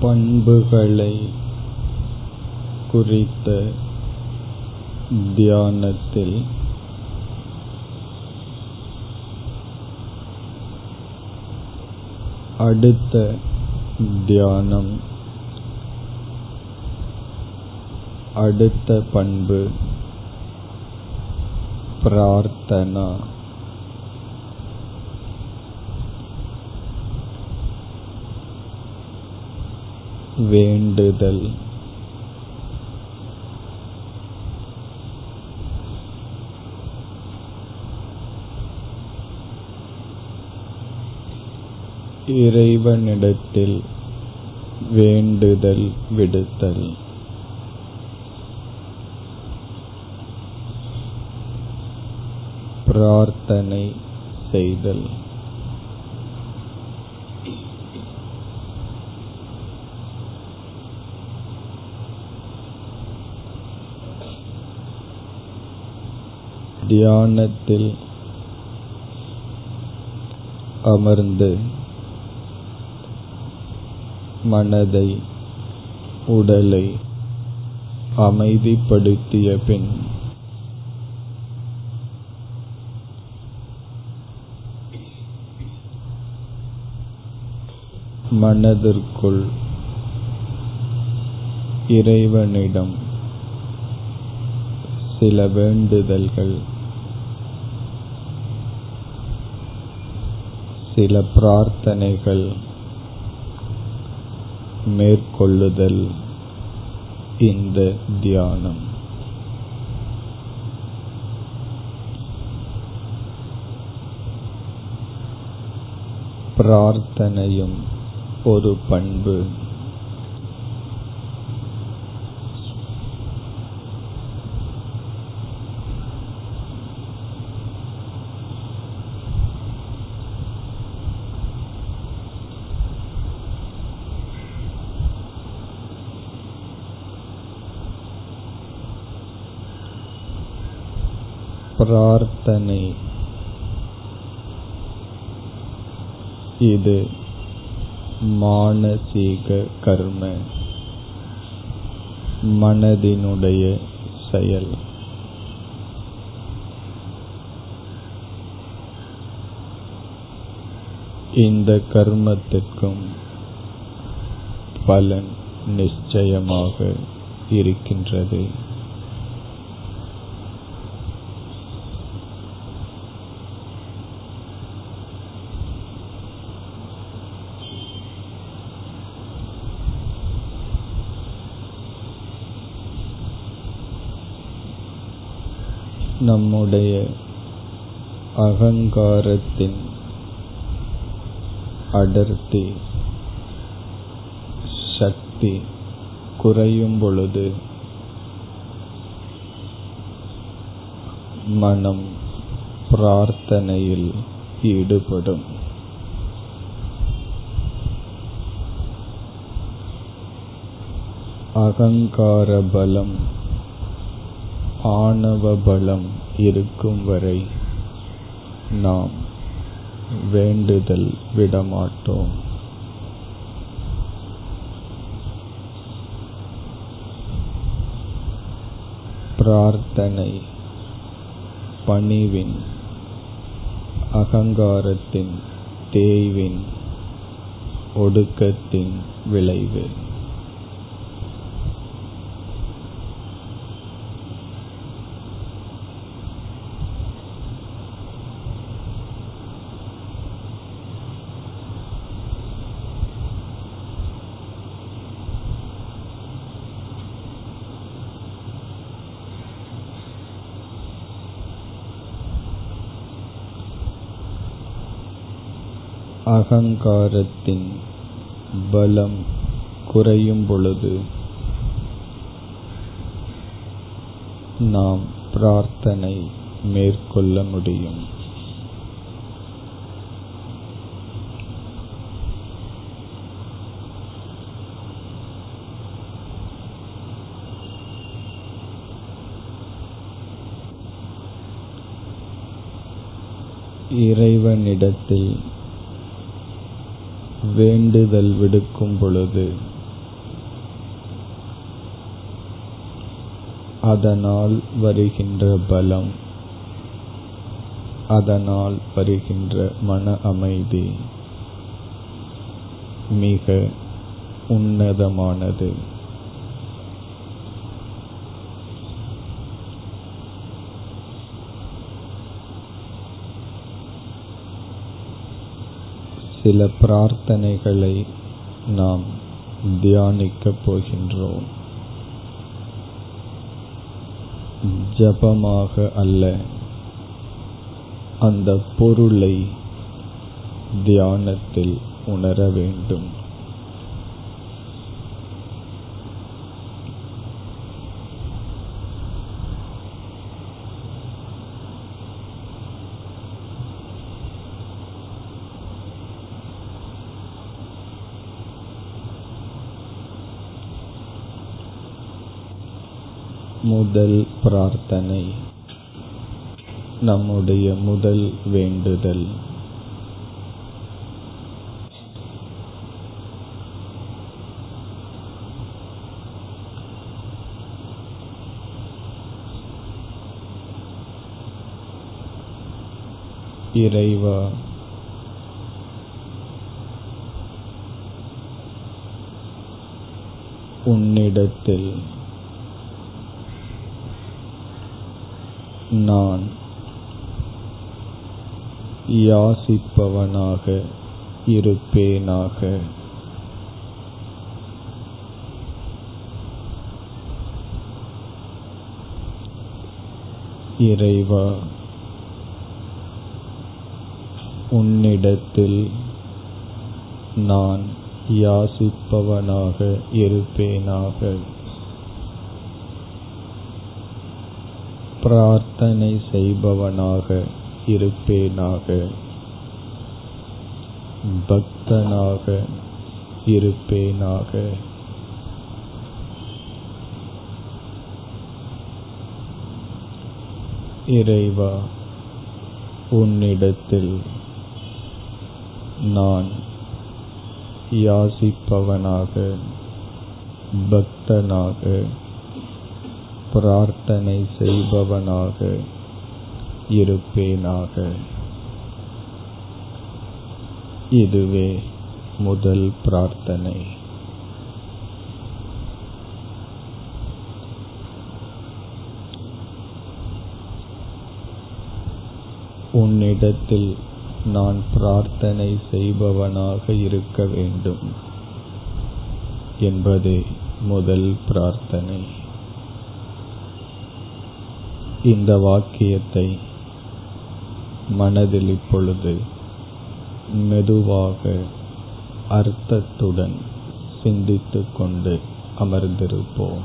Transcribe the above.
பண்புகளை குறித்த தியானத்தில் அடுத்த தியானம் அடுத்த பண்பு பிரார்த்தனா. வேண்டுதல். இறைவனிடத்தில் வேண்டுதல் விடுத்தல். பிரார்த்தனை செய்தல். தியானத்தில் அமர்ந்து மனதை உடலை அமைதிப்படுத்திய பின் மனதிற்குள் இறைவனிடம் சில வேண்டுதல்கள் சில பிரார்த்தனைகள் மேற்கொள்ளுதல் இந்த தியானம். பிரார்த்தனையும் ஒரு பண்பு. பிரார்த்தனை. இது மானசீக கர்ம. மனதினுடைய செயல். இந்த கர்மத்திற்கும் பலன் நிச்சயமாக இருக்கின்றது. நம்முடைய அகங்காரத்தின் அடர்த்தி சக்தி குறையும் பொழுது மனம் பிரார்த்தனையில் ஈடுபடும். அகங்கார பலம் ஆணவ பலம் இருக்கும் வரை நாம் வேண்டுதல் விடமாட்டோம். பிரார்த்தனை பணிவின் அகங்காரத்தின் தேய்வின் ஒடுக்கத்தின் விளைவு. அகங்காரத்தின் பலம் குறையும் பொழுது நாம் பிரார்த்தனை மேற்கொள்ள முடியும். இறைவனிடத்தில் வேண்டுதல் விடுக்கும் பொழுது அதனால் வருகின்ற பலம் அதனால் வருகின்ற மன அமைதி மிக உன்னதமானது. சில பிரார்த்தனைகளை நாம் தியானிக்கப் போகின்றோம். ஜபமாக அல்ல அந்த பொருளை தியானத்தில் உணர வேண்டும். முதல் பிரார்த்தனை. நம்முடைய முதல் வேண்டுதல். இறைவா உன்னிடத்தில் நான் யாசிப்பவனாக இருப்பேனாக. இறைவா உன்னிடத்தில் நான் யாசிப்பவனாக இருப்பேனாக. பிரார்த்தனை செய்பவனாக இருப்பேனாக. பக்தனாக இருப்பேனாக. இறைவா உன்னிடத்தில் நான் யாசிப்பவனாக பக்தனாக பிரார்த்தனை செய்பவனாக இருப்பேனாக. இதுவே முதல் பிரார்த்தனை. உன்னிடத்தில் நான் பிரார்த்தனை செய்பவனாக இருக்க வேண்டும் என்பதே முதல் பிரார்த்தனை. இந்த வாக்கியத்தை மனதில் இப்பொழுது மெதுவாக அர்த்தத்துடன் சிந்தித்துக்கொண்டு அமர்ந்திருப்போம்.